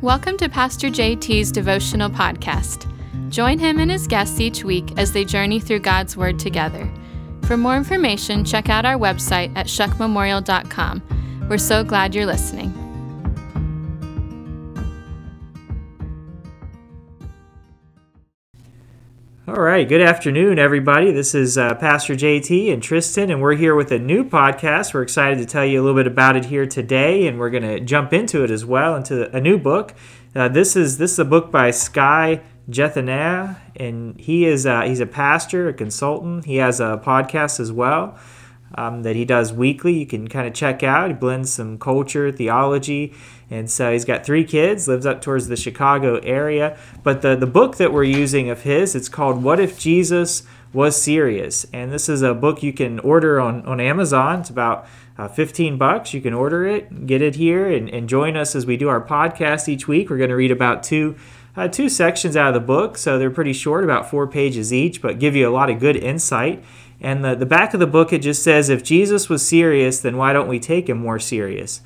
Welcome to Pastor JT's devotional podcast. Join him and his guests each week as they journey through God's Word together. For more information, check out our website at shuckmemorial.com. We're so glad you're listening. All right, good afternoon, everybody. This is uh, Pastor JT and Tristan, and we're here with a new podcast. We're excited to tell you a little bit about it here today, and we're going to jump into it as well, into a new book. Uh, this is this is a book by Skye Jethani, and he is uh, he's a pastor, a consultant. He has a podcast as well um, that he does weekly. You can kind of check out. He blends some culture, theology, and so he's got three kids. Lives up towards the Chicago area. But the the book that we're using of his, it's called "What If Jesus Was Serious," and this is a book you can order on on Amazon. It's about uh, 15 bucks. You can order it, get it here, and, and join us as we do our podcast each week. We're going to read about two. Uh, two sections out of the book, so they're pretty short, about four pages each, but give you a lot of good insight. And the, the back of the book, it just says, if Jesus was serious, then why don't we take him more serious?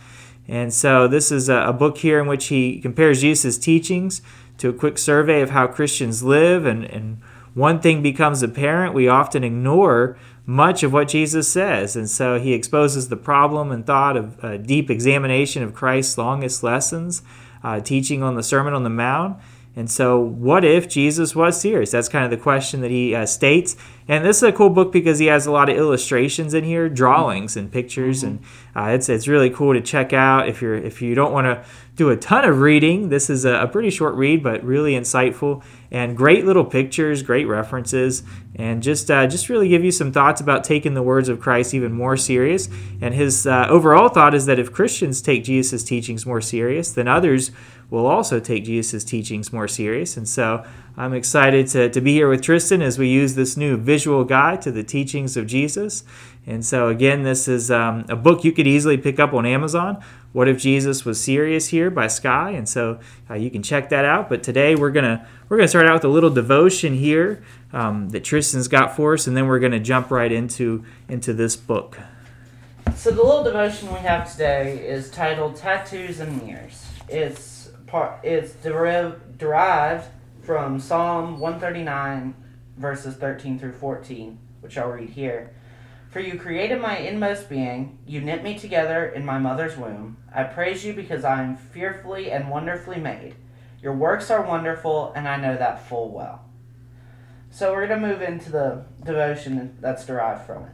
And so this is a, book here in which he compares Jesus' teachings to a quick survey of how Christians live. And, and one thing becomes apparent we often ignore much of what Jesus says. And so he exposes the problem and thought of a deep examination of Christ's longest lessons, uh, teaching on the Sermon on the Mount. And so, what if Jesus was serious? That's kind of the question that he uh, states. And this is a cool book because he has a lot of illustrations in here, drawings and pictures, mm-hmm. and uh, it's it's really cool to check out. If you're if you don't want to do a ton of reading, this is a, a, pretty short read, but really insightful and great little pictures, great references, and just uh, just really give you some thoughts about taking the words of Christ even more serious. And his uh, overall thought is that if Christians take Jesus' teachings more serious, then others will also take Jesus' teachings more serious. And so I'm excited to, to be here with Tristan as we use this new visual guide to the teachings of Jesus. And so, again, this is um, a book you could easily pick up on Amazon. What if Jesus was serious here by Skye? And so uh, you can check that out. But today we're gonna we're gonna start out with a little devotion here um, that Tristan's got for us, and then we're gonna jump right into into this book. So the little devotion we have today is titled "Tattoos and Mirrors." It's part it's deriv- derived from Psalm 139 verses 13 through 14, which I'll read here. For you created my inmost being, you knit me together in my mother's womb. I praise you because I am fearfully and wonderfully made. Your works are wonderful, and I know that full well. So we're going to move into the devotion that's derived from it.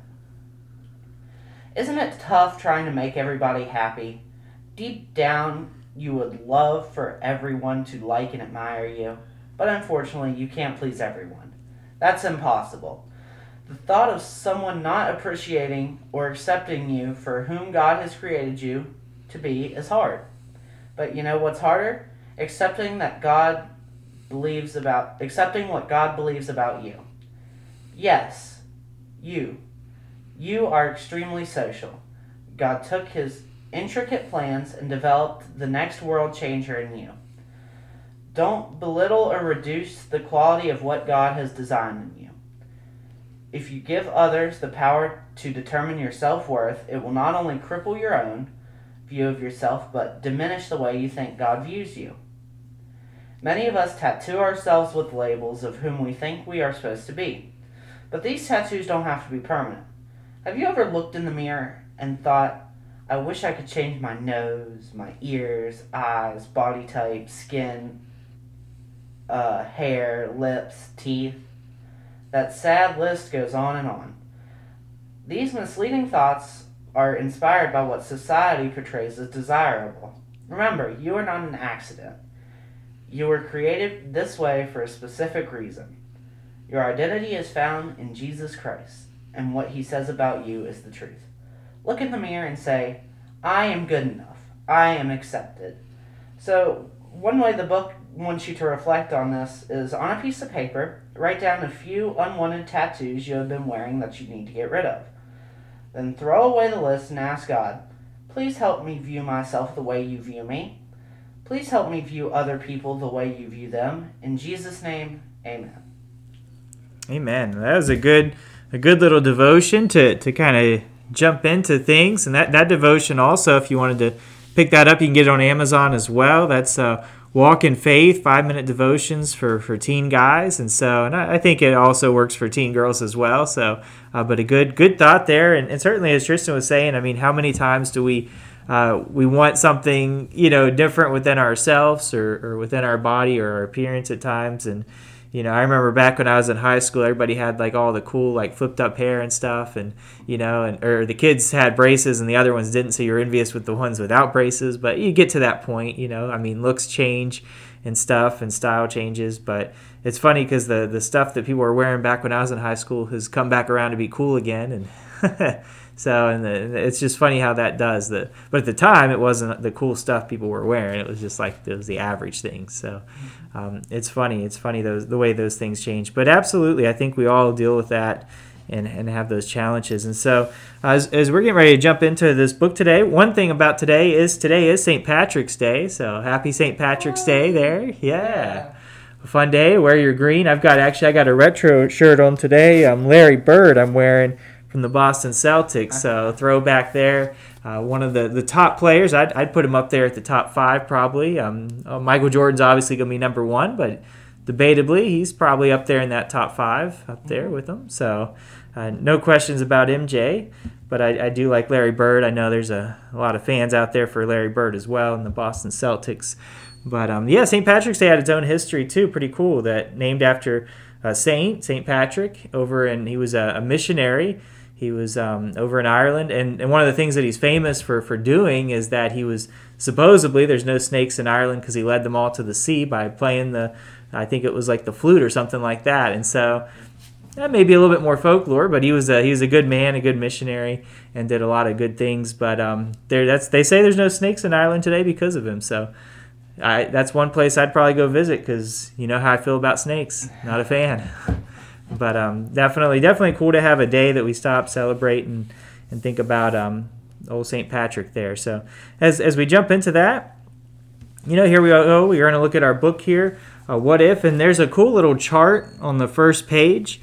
Isn't it tough trying to make everybody happy? Deep down, you would love for everyone to like and admire you, but unfortunately, you can't please everyone. That's impossible. The thought of someone not appreciating or accepting you for whom God has created you to be is hard. But you know what's harder? Accepting that God believes about accepting what God believes about you. Yes, you. You are extremely social. God took his intricate plans and developed the next world changer in you. Don't belittle or reduce the quality of what God has designed in you. If you give others the power to determine your self worth, it will not only cripple your own view of yourself, but diminish the way you think God views you. Many of us tattoo ourselves with labels of whom we think we are supposed to be. But these tattoos don't have to be permanent. Have you ever looked in the mirror and thought, I wish I could change my nose, my ears, eyes, body type, skin, uh, hair, lips, teeth. That sad list goes on and on. These misleading thoughts are inspired by what society portrays as desirable. Remember, you are not an accident. You were created this way for a specific reason. Your identity is found in Jesus Christ, and what he says about you is the truth. Look in the mirror and say, I am good enough. I am accepted. So, one way the book wants you to reflect on this is on a piece of paper, write down a few unwanted tattoos you have been wearing that you need to get rid of. Then throw away the list and ask God, please help me view myself the way you view me. Please help me view other people the way you view them. In Jesus' name, amen. Amen. That was a good a good little devotion to, to kind of jump into things. And that, that devotion also, if you wanted to pick that up, you can get it on Amazon as well. That's uh, walk in faith, five minute devotions for, for teen guys. And so, and I, I think it also works for teen girls as well. So, uh, but a good, good thought there. And, and certainly, as Tristan was saying, I mean, how many times do we, uh, we want something, you know, different within ourselves or, or within our body or our appearance at times. And, you know, I remember back when I was in high school, everybody had like all the cool like flipped up hair and stuff, and you know, and or the kids had braces and the other ones didn't, so you're envious with the ones without braces. But you get to that point, you know. I mean, looks change and stuff, and style changes. But it's funny because the the stuff that people were wearing back when I was in high school has come back around to be cool again, and so and the, it's just funny how that does. The but at the time it wasn't the cool stuff people were wearing. It was just like it was the average thing. So um, it's funny. It's funny those the way those things change. But absolutely, I think we all deal with that and, and have those challenges. And so, as, as we're getting ready to jump into this book today, one thing about today is today is St. Patrick's Day. So happy St. Patrick's Day there. Yeah. fun day. Wear your green. I've got actually I got a retro shirt on today. I'm Larry Bird. I'm wearing from the Boston Celtics. So throwback there. Uh, one of the, the top players, I'd, I'd put him up there at the top five probably. Um, uh, Michael Jordan's obviously going to be number one, but debatably he's probably up there in that top five up there mm-hmm. with them. So uh, no questions about MJ, but I, I, do like Larry Bird. I know there's a, a, lot of fans out there for Larry Bird as well in the Boston Celtics. But um, yeah, St. Patrick's Day had its own history too. Pretty cool. That named after a Saint Saint Patrick over, and he was a, a missionary he was um, over in Ireland, and, and one of the things that he's famous for, for doing is that he was supposedly there's no snakes in Ireland because he led them all to the sea by playing the, I think it was like the flute or something like that. And so that may be a little bit more folklore, but he was a, he was a good man, a good missionary, and did a lot of good things. But um, there that's they say there's no snakes in Ireland today because of him. So I, that's one place I'd probably go visit because you know how I feel about snakes. Not a fan. But um, definitely, definitely cool to have a day that we stop, celebrate, and, and think about um, old St. Patrick there. So as, as we jump into that, you know, here we go. We're going to look at our book here, uh, What If, and there's a cool little chart on the first page,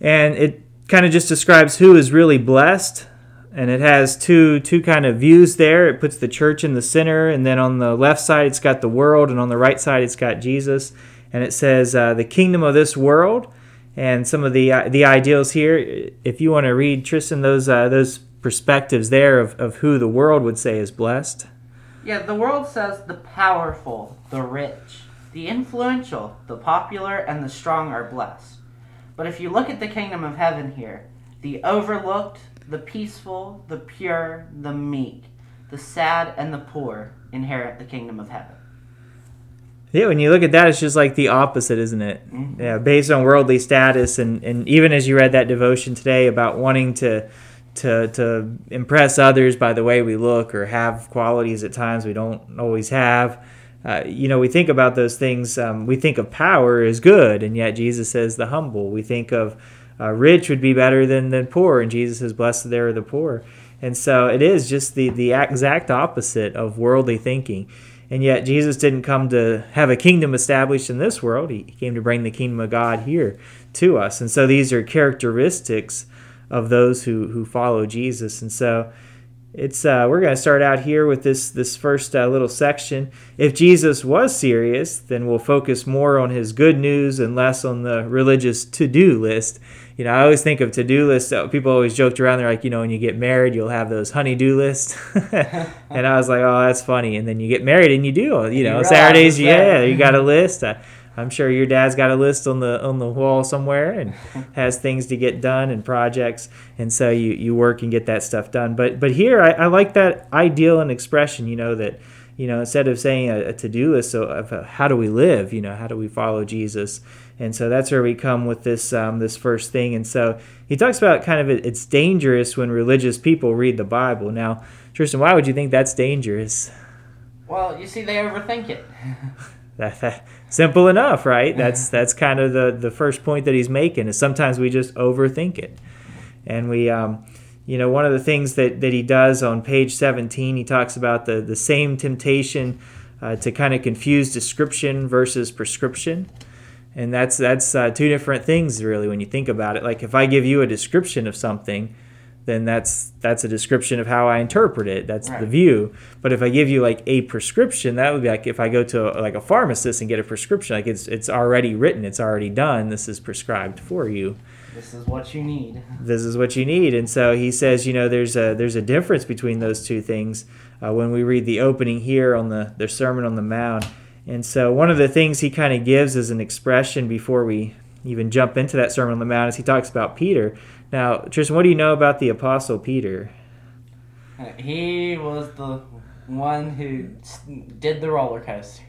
and it kind of just describes who is really blessed. And it has two two kind of views there. It puts the church in the center, and then on the left side it's got the world, and on the right side it's got Jesus. And it says uh, the kingdom of this world and some of the uh, the ideals here. If you want to read Tristan those uh, those perspectives there of, of who the world would say is blessed. Yeah, the world says the powerful, the rich, the influential, the popular, and the strong are blessed. But if you look at the kingdom of heaven here, the overlooked, the peaceful, the pure, the meek, the sad, and the poor inherit the kingdom of heaven. Yeah, when you look at that, it's just like the opposite, isn't it? Mm-hmm. Yeah, based on worldly status, and, and even as you read that devotion today about wanting to to to impress others by the way we look or have qualities at times we don't always have. Uh, you know, we think about those things. Um, we think of power as good, and yet Jesus says the humble. We think of uh, rich would be better than than poor, and Jesus says blessed there are the poor. And so it is just the the exact opposite of worldly thinking. And yet, Jesus didn't come to have a kingdom established in this world. He came to bring the kingdom of God here to us. And so, these are characteristics of those who, who follow Jesus. And so, it's uh, we're going to start out here with this this first uh, little section. If Jesus was serious, then we'll focus more on his good news and less on the religious to-do list you know, I always think of to do lists. People always joked around. They're like, you know, when you get married, you'll have those honey-do lists. and I was like, oh, that's funny. And then you get married and you do, you know, Saturdays, yeah, you got a list. I, I'm sure your dad's got a list on the on the wall somewhere and has things to get done and projects, and so you, you work and get that stuff done. But but here I, I like that ideal and expression. You know that you know instead of saying a, a to do list, so of uh, how do we live? You know how do we follow Jesus? and so that's where we come with this um, this first thing. And so he talks about kind of it, it's dangerous when religious people read the Bible. Now, Tristan, why would you think that's dangerous? Well, you see, they overthink it. that, that, simple enough, right? That's that's kind of the the first point that he's making. Is sometimes we just overthink it, and we. Um, you know, one of the things that, that he does on page 17, he talks about the, the same temptation uh, to kind of confuse description versus prescription and that's that's uh, two different things really when you think about it like if i give you a description of something then that's that's a description of how I interpret it. That's Right. the view. But if I give you like a prescription, that would be like if I go to like a pharmacist and get a prescription, like it's it's already written, it's already done. This is prescribed for you. This is what you need. This is what you need. And so he says, you know, there's a there's a difference between those two things uh, when we read the opening here on the the Sermon on the Mount. And so one of the things he kind of gives as an expression before we even jump into that Sermon on the Mount is he talks about Peter. Now, Tristan, what do you know about the Apostle Peter? He was the one who did the roller coaster.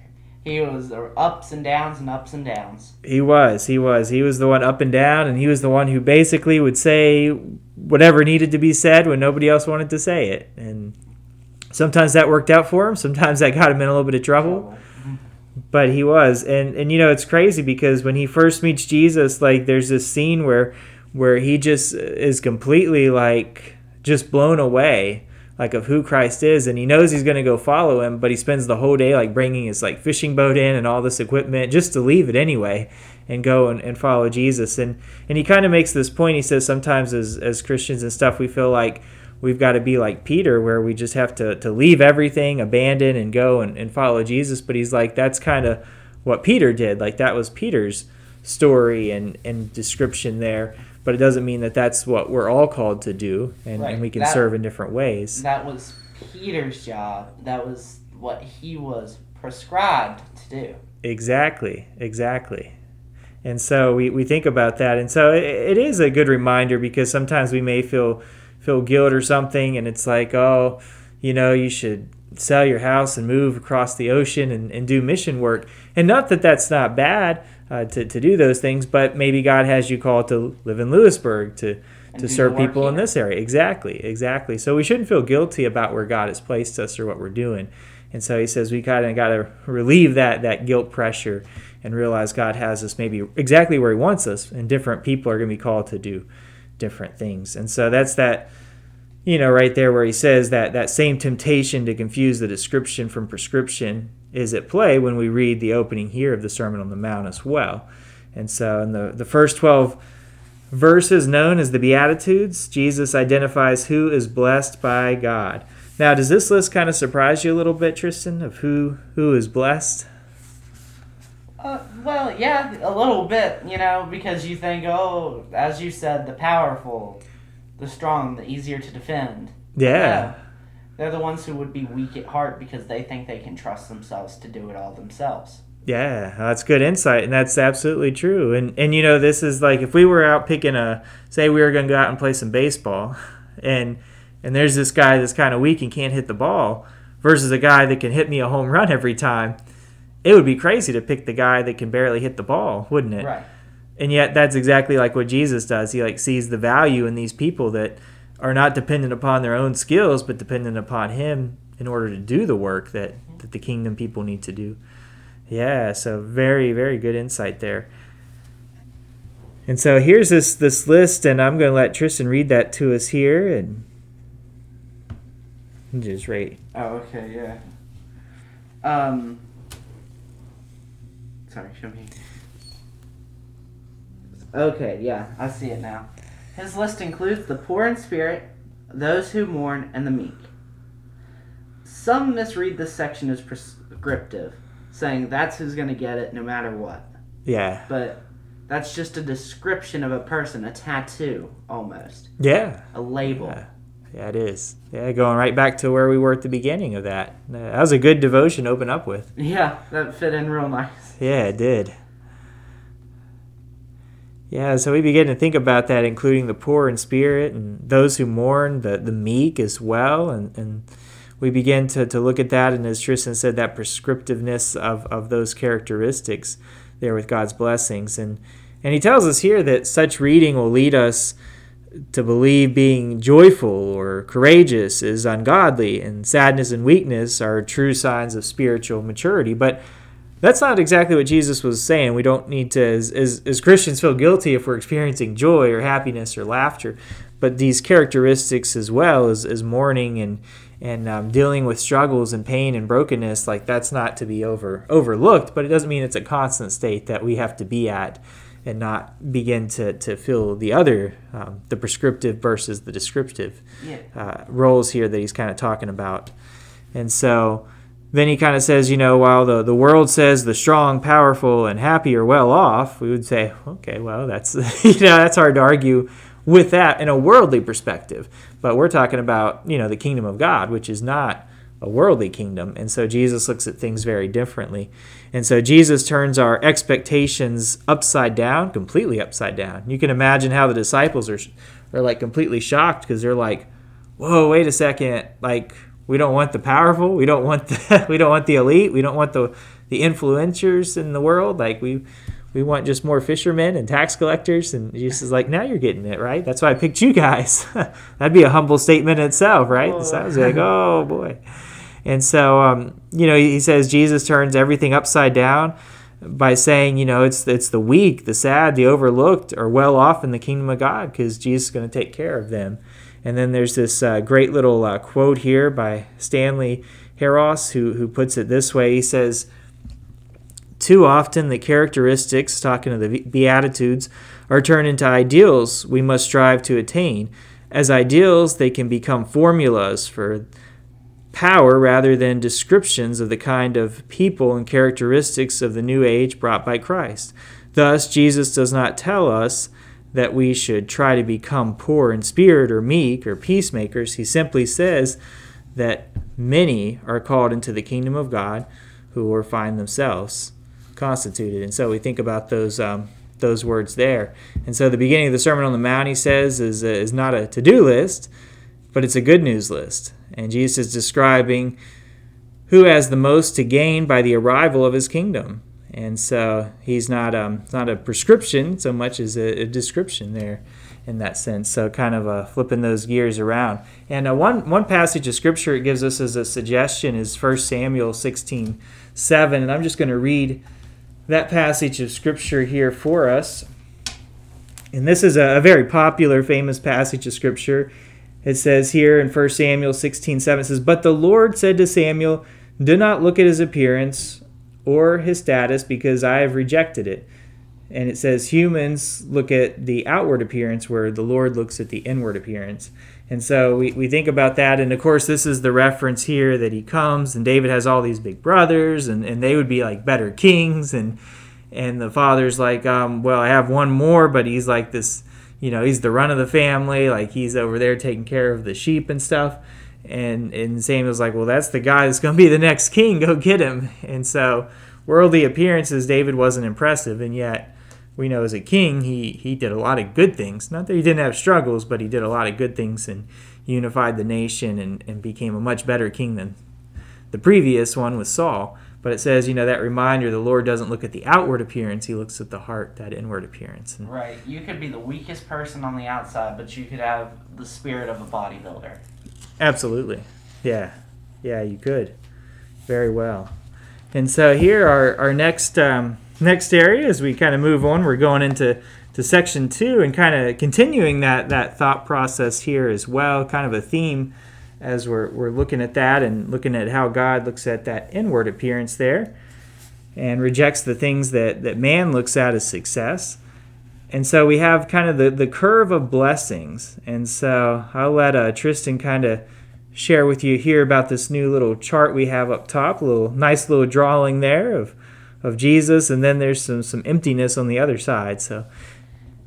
He was the ups and downs and ups and downs. He was, he was, he was the one up and down, and he was the one who basically would say whatever needed to be said when nobody else wanted to say it. And sometimes that worked out for him. Sometimes that got him in a little bit of trouble. but he was and and you know it's crazy because when he first meets jesus like there's this scene where where he just is completely like just blown away like of who christ is and he knows he's going to go follow him but he spends the whole day like bringing his like fishing boat in and all this equipment just to leave it anyway and go and, and follow jesus and and he kind of makes this point he says sometimes as as christians and stuff we feel like we've got to be like Peter, where we just have to, to leave everything, abandon, and go and, and follow Jesus. But he's like, that's kind of what Peter did. Like, that was Peter's story and, and description there. But it doesn't mean that that's what we're all called to do, and, Right. and we can That- serve in different ways. That was Peter's job. That was what he was prescribed to do. Exactly, exactly. And so we, we think about that. And so it, it is a good reminder because sometimes we may feel feel guilt or something and it's like, oh, you know, you should sell your house and move across the ocean and, and do mission work. And not that that's not bad uh, to, to do those things, but maybe God has you called to live in Lewisburg to, And to serve people in this area. Exactly, exactly. So we shouldn't feel guilty about where God has placed us or what we're doing. And so he says we kind of got to relieve that that guilt pressure and realize God has us maybe exactly where He wants us, and different people are going to be called to do different things. And so that's that, you know, right there where He says that that same temptation to confuse the description from prescription is at play when we read the opening here of the Sermon on the Mount as well. And so in the the first twelve verses known as the Beatitudes, Jesus identifies who is blessed by God. Now, does this list kind of surprise you a little bit, Tristan, of who who is blessed? Uh, well, yeah, a little bit, you know, because you think, oh, as you said, the powerful, the strong, the easier to defend. Yeah, They're the ones who would be weak at heart because they think they can trust themselves to do it all themselves. yeah, that's good insight, and that's absolutely true. And and you know, this is like if we were out picking a, say we were going to go out and play some baseball, and and there's this guy that's kind of weak and can't hit the ball, versus a guy that can hit me a home run every time. It would be crazy to pick the guy that can barely hit the ball, wouldn't it? Right. And yet that's exactly like what jesus does he like sees the value in these people that are not dependent upon their own skills but dependent upon him in order to do the work that, that the kingdom people need to do yeah so very very good insight there and so here's this this list and i'm going to let tristan read that to us here and just rate Oh, okay, yeah. Um. Sorry, show me. Okay, yeah, I see it now. His list includes the poor in spirit, those who mourn, and the meek. Some misread this section as prescriptive, saying that's who's going to get it no matter what. yeah But that's just a description of a person, a tattoo, almost. yeah A label. Yeah. Yeah, it is. Yeah, going right back to where we were at the beginning of that. That was a good devotion to open up with. Yeah, that fit in real nice. Yeah, it did. Yeah, so we begin to think about that, including the poor in spirit and those who mourn, the, the meek as well. And, and we begin to, to look at that, and as Tristan said, that prescriptiveness of, of those characteristics there with God's blessings. And, and he tells us here that such reading will lead us to believe being joyful or courageous is ungodly, and sadness and weakness are true signs of spiritual maturity. But that's not exactly what Jesus was saying. We don't need to, as, as, as Christians, feel guilty if we're experiencing joy or happiness or laughter. But these characteristics, as well as, as mourning and and um, dealing with struggles and pain and brokenness, like that's not to be over overlooked. But it doesn't mean it's a constant state that we have to be at and not begin to, to fill the other, um, the prescriptive versus the descriptive Yeah. uh, roles here that he's kind of talking about. And so then he kind of says, you know, while the, the world says the strong, powerful, and happy are well off, we would say, okay, well, that's, you know, that's hard to argue with that in a worldly perspective. But we're talking about, you know, the kingdom of God, which is not a worldly kingdom. And so Jesus looks at things very differently. And so Jesus turns our expectations upside down, completely upside down. You can imagine how the disciples are, are like completely shocked because they're like, whoa, wait a second. Like, we don't want the powerful. We don't want the, we don't want the elite. We don't want the, the influencers in the world. Like, we, we want just more fishermen and tax collectors. And Jesus is like, now you're getting it, right? That's why I picked you guys. That'd be a humble statement in itself, right? Oh. So I was like, oh boy. And so, um, you know, he says Jesus turns everything upside down by saying, you know, it's it's the weak, the sad, the overlooked are well off in the kingdom of God because Jesus is going to take care of them. And then there's this uh, great little uh, quote here by Stanley Hauerwas who who puts it this way. He says, "Too often the characteristics, talking of the beatitudes, are turned into ideals we must strive to attain. As ideals, they can become formulas for." power rather than descriptions of the kind of people and characteristics of the new age brought by Christ. Thus, Jesus does not tell us that we should try to become poor in spirit or meek or peacemakers. He simply says that many are called into the kingdom of God who will find themselves constituted. And so we think about those. Um, those words there. And so the beginning of the Sermon on the Mount, he says, is, uh, is not a to do list, but it's a good news list. And Jesus is describing who has the most to gain by the arrival of his kingdom. And so he's not um, not a prescription so much as a, a description there in that sense. So kind of uh, flipping those gears around. And uh, one one passage of scripture it gives us as a suggestion is 1 Samuel 16, 7. And I'm just going to read that passage of scripture here for us. And this is a, a very popular, famous passage of scripture. It says here in 1 Samuel 16 7, it says, But the Lord said to Samuel, Do not look at his appearance or his status, because I have rejected it. And it says, Humans look at the outward appearance, where the Lord looks at the inward appearance. And so we, we think about that. And of course, this is the reference here that he comes, and David has all these big brothers, and, and they would be like better kings. And, and the father's like, um, Well, I have one more, but he's like this you know he's the run of the family like he's over there taking care of the sheep and stuff and and Samuel's like well that's the guy that's going to be the next king go get him and so worldly appearances David wasn't impressive and yet we know as a king he he did a lot of good things not that he didn't have struggles but he did a lot of good things and unified the nation and, and became a much better king than the previous one with Saul but it says, you know, that reminder the Lord doesn't look at the outward appearance, he looks at the heart, that inward appearance. And Right. You could be the weakest person on the outside, but you could have the spirit of a bodybuilder. Absolutely. Yeah. Yeah, you could. Very well. And so here our, our next um, next area as we kind of move on, we're going into to section two and kind of continuing that, that thought process here as well, kind of a theme as we're, we're looking at that and looking at how God looks at that inward appearance there and rejects the things that, that man looks at as success. And so we have kind of the, the curve of blessings. And so I'll let uh, Tristan kind of share with you here about this new little chart we have up top, a little nice little drawing there of, of Jesus, and then there's some, some emptiness on the other side. So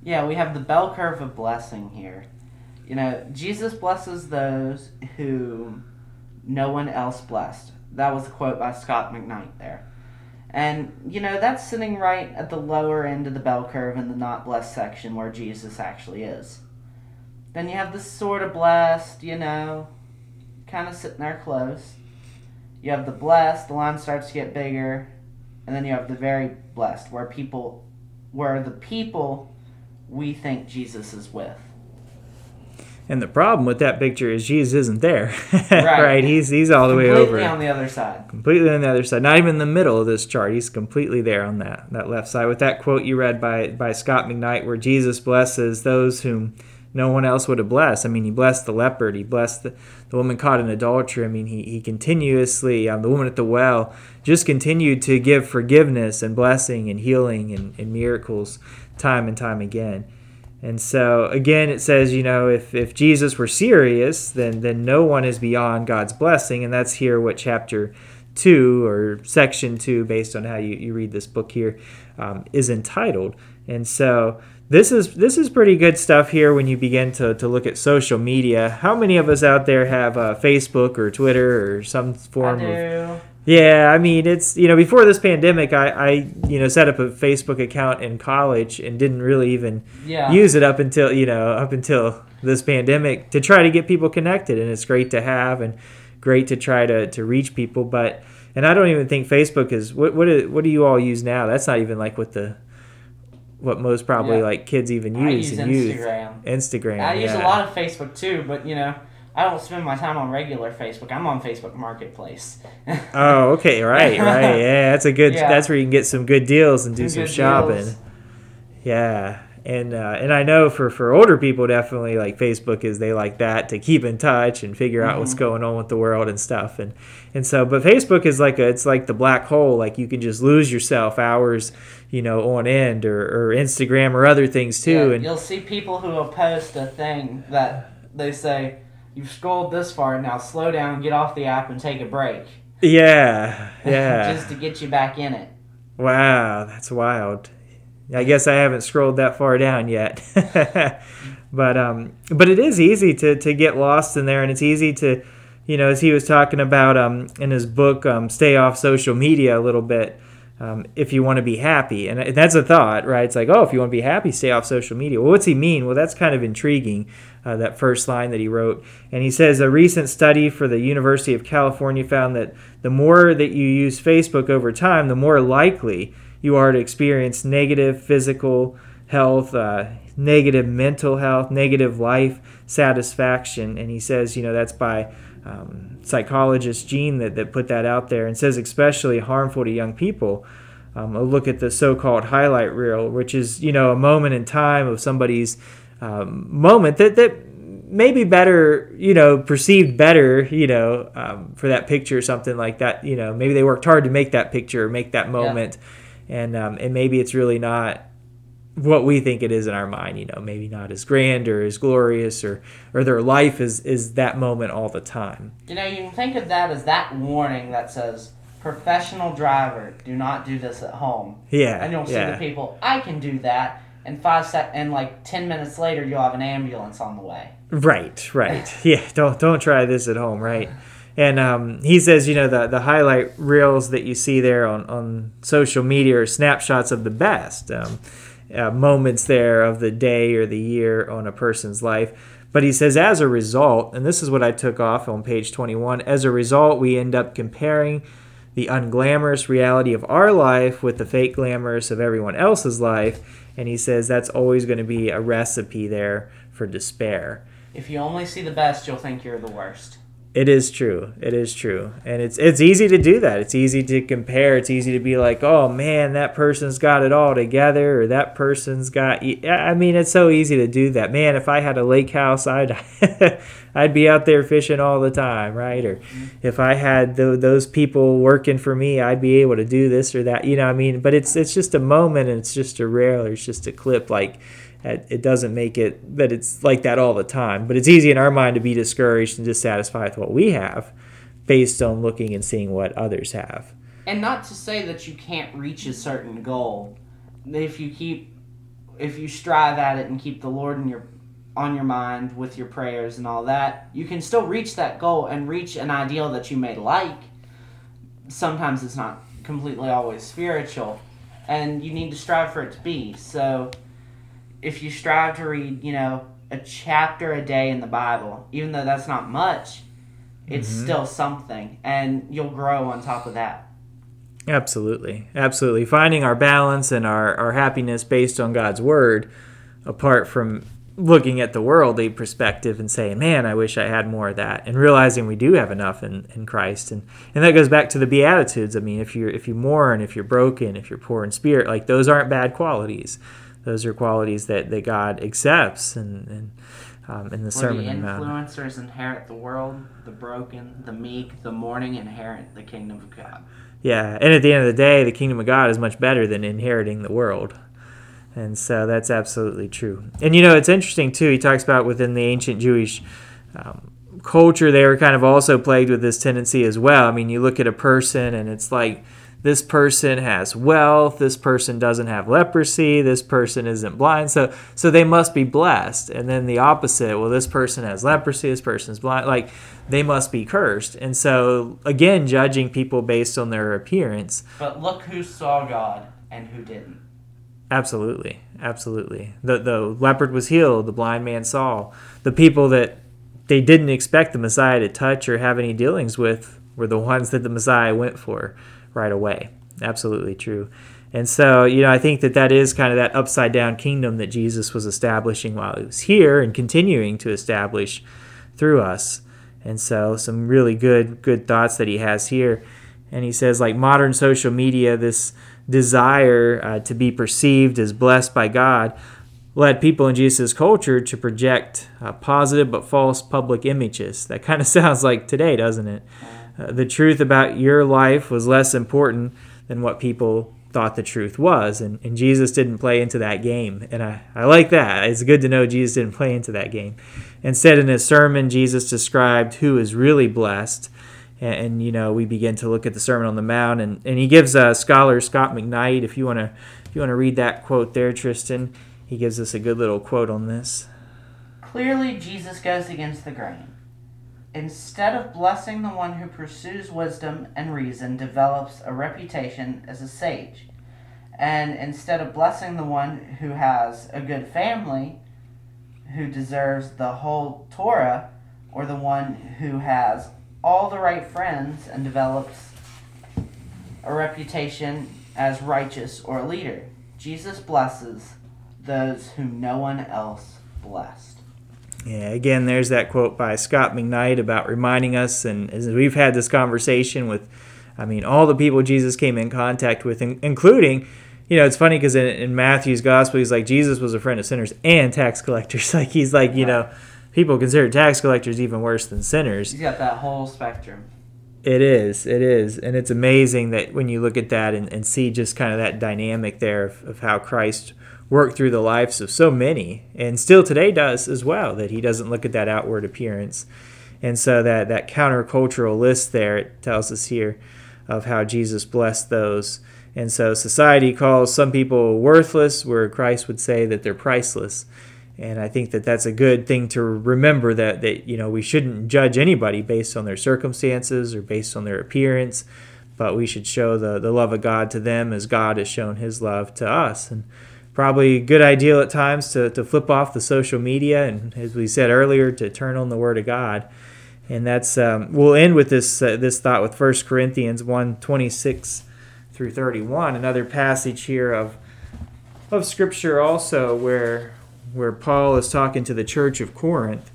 Yeah, we have the bell curve of blessing here. You know, Jesus blesses those who no one else blessed. That was a quote by Scot McKnight there. And, you know, that's sitting right at the lower end of the bell curve in the not blessed section where Jesus actually is. Then you have the sort of blessed, you know, kind of sitting there close. You have the blessed, the line starts to get bigger. And then you have the very blessed, where people, where the people we think Jesus is with. And the problem with that picture is Jesus isn't there. Right. He's he's all the way Completely over. on the other side. completely on the other side. Not even in the middle of this chart. He's completely there on that that left side. With that quote you read by by Scot McKnight, where Jesus blesses those whom no one else would have blessed. I mean, he blessed the leopard. He blessed the, the woman caught in adultery. I mean, he, he continuously, um, the woman at the well, just continued to give forgiveness and blessing and healing and, and miracles time and time again. And so again, it says, you know, if, if Jesus were serious, then then no one is beyond God's blessing, and that's here what chapter two or section two, based on how you, you read this book here, um, is entitled. And so this is this is pretty good stuff here when you begin to, to look at social media. How many of us out there have uh, Facebook or Twitter or some form of yeah, I mean, it's you know before this pandemic, I, I you know set up a Facebook account in college and didn't really even Yeah. use it up until you know up until this pandemic to try to get people connected, and it's great to have and great to try to, to reach people. But and I don't even think Facebook is what what do, what do you all use now? That's not even like what the what most probably Yeah. like kids even I use and use Instagram. Instagram. I use a lot of Facebook too, but you know, I don't spend my time on regular Facebook. I'm on Facebook Marketplace. Oh, okay, right, right. Yeah, that's a good. Yeah. That's where you can get some good deals and do Some some shopping. deals. Yeah, and uh, and I know for for older people, definitely like Facebook is they like that to keep in touch and figure out Mm-hmm. what's going on with the world and stuff. And and so, but Facebook is like a it's like the black hole. Like you can just lose yourself hours, you know, on end or or Instagram or other things too. Yeah, and you'll see people who will post a thing that they say, "You've scrolled this far, now slow down, get off the app, and take a break." yeah, yeah. just to get you back in it. Wow, that's wild. I guess I haven't scrolled that far down yet. but um but it is easy to to get lost in there and it's easy to you know as he was talking about um in his book um stay off social media a little bit um, if you want to be happy. And that's a thought right? It's like oh if you want to be happy stay off social media. Well what's he mean? Well that's kind of intriguing uh, that first line that he wrote. And he says a recent study for the university of california found that the more that you use facebook over time the more likely you are to experience negative physical health, uh, negative mental health, negative life satisfaction. And he says, you know, that's by um, psychologist Gene that, that put that out there and says especially harmful to young people. Um, a look at the so-called highlight reel, which is, you know, a moment in time of somebody's um, moment that, that may be better, you know, perceived better, you know, um, for that picture or something like that. You know, maybe they worked hard to make that picture, make that moment, and um, and maybe it's really not what we think it is in our mind. You know, maybe not as grand or as glorious, or or their life is is that moment all the time. You know, you can think of that as that warning that says, "Professional driver, do not do this at home." Yeah, And you'll see yeah. the people, "I can do that." And five sec- and like ten minutes later, you'll have an ambulance on the way. Right, right. Yeah, don't don't try this at home, right? And um, he says, you know, the the highlight reels that you see there on, on social media are snapshots of the best um, uh, moments there of the day or the year on a person's life. But he says, as a result, and this is what I took off on page 21, as a result, we end up comparing the unglamorous reality of our life with the fake glamorous of everyone else's life. And he says that's always going to be a recipe there for despair. If you only see the best, you'll think you're the worst. It is true. It is true. And it's it's easy to do that. It's easy to compare. It's easy to be like, "Oh man, that person's got it all together," or "That person's got." I mean, it's so easy to do that. Man, if I had a lake house, I'd I'd be out there fishing all the time, right? Or mm-hmm. if I had th- those people working for me, I'd be able to do this or that. You know, what I mean, but it's it's just a moment, and it's just a reel, or it's just a clip, like it doesn't make it that it's like that all the time. But it's easy in our mind to be discouraged and dissatisfied with what we have based on looking and seeing what others have. And not to say that you can't reach a certain goal. If you keep if you strive at it and keep the Lord in your on your mind with your prayers and all that, you can still reach that goal and reach an ideal that you may like. Sometimes it's not completely always spiritual, and you need to strive for it to be. So, if you strive to read, you know, a chapter a day in the Bible, even though that's not much, it's mm-hmm. still something, and you'll grow on top of that. Absolutely. Absolutely. Finding our balance and our, our happiness based on God's word, apart from looking at the worldly perspective and saying, Man, I wish I had more of that and realizing we do have enough in, in Christ. And and that goes back to the Beatitudes. I mean, if you're if you mourn, if you're broken, if you're poor in spirit, like those aren't bad qualities. Those are qualities that, that God accepts and, and um, in the Sermon the influencers inherit the world, the broken, the meek, the mourning inherit the kingdom of God. Yeah, and at the end of the day, the kingdom of God is much better than inheriting the world. And so that's absolutely true. And you know, it's interesting too. He talks about within the ancient Jewish um, culture, they were kind of also plagued with this tendency as well. I mean, you look at a person and it's like, this person has wealth this person doesn't have leprosy this person isn't blind. So so they must be blessed. And then the opposite well this person has leprosy this person's blind like they must be cursed. And so again judging people based on their appearance. But look who saw god and who didn't. Absolutely. Absolutely. The the leopard was healed. The blind man saw. The people that they didn't expect the messiah to touch or have any dealings with were the ones that the messiah went for right away. Absolutely true. And so, you know, I think that that is kind of that upside down kingdom that Jesus was establishing while he was here and continuing to establish through us. And so, some really good good thoughts that he has here. And he says like modern social media this desire uh, to be perceived as blessed by God led people in Jesus' culture to project uh, positive but false public images. That kind of sounds like today, doesn't it? Uh, the truth about your life was less important than what people thought the truth was. And, and Jesus didn't play into that game. And I, I like that. It's good to know Jesus didn't play into that game. Instead, in his sermon, Jesus described who is really blessed. And, and you know, we begin to look at the Sermon on the Mount, and, and he gives uh, scholar Scot McKnight, if you want to if you want to read that quote there, Tristan, he gives us a good little quote on this. Clearly, Jesus goes against the grain instead of blessing the one who pursues wisdom and reason, develops a reputation as a sage. And instead of blessing the one who has a good family, who deserves the whole Torah, or the one who has all the right friends and develops a reputation as righteous or a leader, Jesus blesses those whom no one else blessed. Yeah, again, there's that quote by Scot McKnight about reminding us, and as we've had this conversation with, I mean, all the people Jesus came in contact with, including, you know, it's funny because in, in, Matthew's gospel, he's like, Jesus was a friend of sinners and tax collectors. Like, he's like, you know, people consider tax collectors even worse than sinners. He's got that whole spectrum. It is, it is. And it's amazing that when you look at that and, and see just kind of that dynamic there of, of how Christ worked through the lives of so many, and still today does as well, that he doesn't look at that outward appearance. And so that, that countercultural list there, it tells us here of how Jesus blessed those. And so society calls some people worthless, where Christ would say that they're priceless. And I think that that's a good thing to remember that, that you know we shouldn't judge anybody based on their circumstances or based on their appearance, but we should show the, the love of God to them as God has shown his love to us. And probably a good idea at times to, to flip off the social media and, as we said earlier, to turn on the Word of God. And that's um, we'll end with this uh, this thought with 1 Corinthians 1 26 through 31, another passage here of of Scripture also where where Paul is talking to the church of Corinth.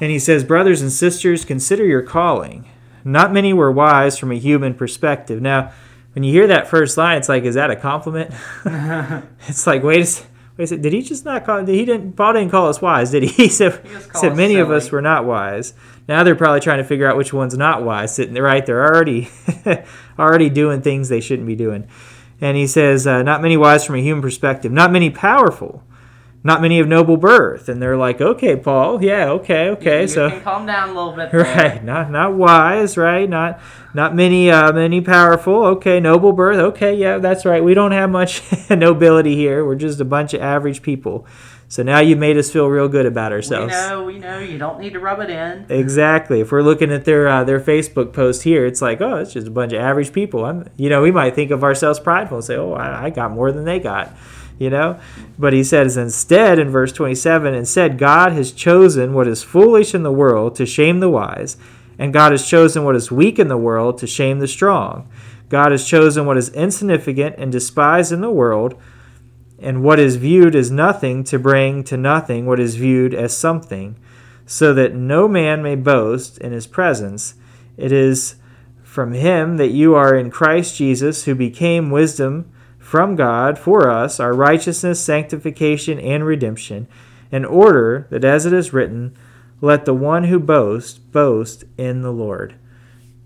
And he says, Brothers and sisters, consider your calling. Not many were wise from a human perspective. Now, when you hear that first line, it's like, is that a compliment? it's like, wait a, wait a second, did he just not call? He didn't. Paul didn't call us wise, did he? He said, he said many silly. of us were not wise. Now they're probably trying to figure out which one's not wise. Sitting there, right? They're already, already doing things they shouldn't be doing. And he says, uh, not many wise from a human perspective, not many powerful not many of noble birth. And they're like, okay, Paul, yeah, okay, okay. You, so calm down a little bit. There. Right, not not wise, right? Not not many uh, many powerful. Okay, noble birth. Okay, yeah, that's right. We don't have much nobility here. We're just a bunch of average people. So now you made us feel real good about ourselves. We know, we know. You don't need to rub it in. Exactly. If we're looking at their uh, their Facebook post here, it's like, oh, it's just a bunch of average people. I'm, you know, we might think of ourselves prideful and say, oh, I, I got more than they got you know? But he says instead in verse 27 instead, God has chosen what is foolish in the world to shame the wise, and God has chosen what is weak in the world to shame the strong. God has chosen what is insignificant and despised in the world, and what is viewed as nothing to bring to nothing what is viewed as something, so that no man may boast in his presence. It is from him that you are in Christ Jesus, who became wisdom from God for us our righteousness, sanctification, and redemption, in order that, as it is written, let the one who boasts boast in the Lord.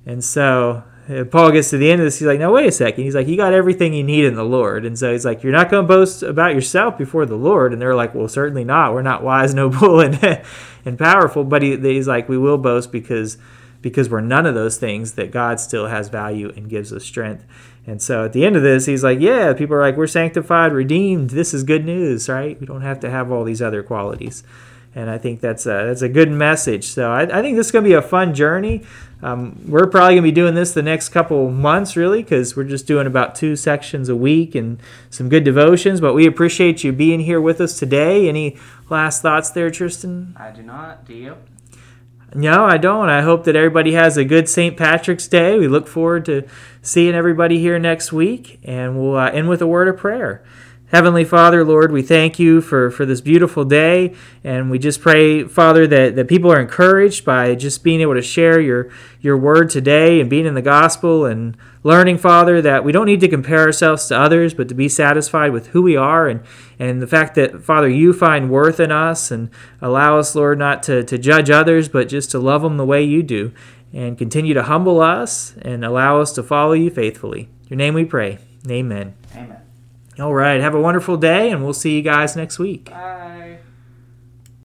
And so, Paul gets to the end of this. He's like, "No, wait a second. He's like, "You got everything you need in the Lord." And so he's like, "You're not going to boast about yourself before the Lord." And they're like, "Well, certainly not. We're not wise, noble, and and powerful." But he, he's like, "We will boast because because we're none of those things. That God still has value and gives us strength." And so at the end of this, he's like, "Yeah." People are like, "We're sanctified, redeemed. This is good news, right? We don't have to have all these other qualities." and I think that's a, that's a good message. So I, I think this is going to be a fun journey. Um, we're probably going to be doing this the next couple months, really, because we're just doing about two sections a week and some good devotions. But we appreciate you being here with us today. Any last thoughts there, Tristan? I do not. Do you? No, I don't. I hope that everybody has a good St. Patrick's Day. We look forward to seeing everybody here next week, and we'll uh, end with a word of prayer. Heavenly Father, Lord, we thank you for, for this beautiful day. And we just pray, Father, that, that people are encouraged by just being able to share your, your word today and being in the gospel and learning, Father, that we don't need to compare ourselves to others, but to be satisfied with who we are and, and the fact that, Father, you find worth in us and allow us, Lord, not to, to judge others, but just to love them the way you do and continue to humble us and allow us to follow you faithfully. Your name we pray. Amen. Amen. All right. Have a wonderful day, and we'll see you guys next week. Bye.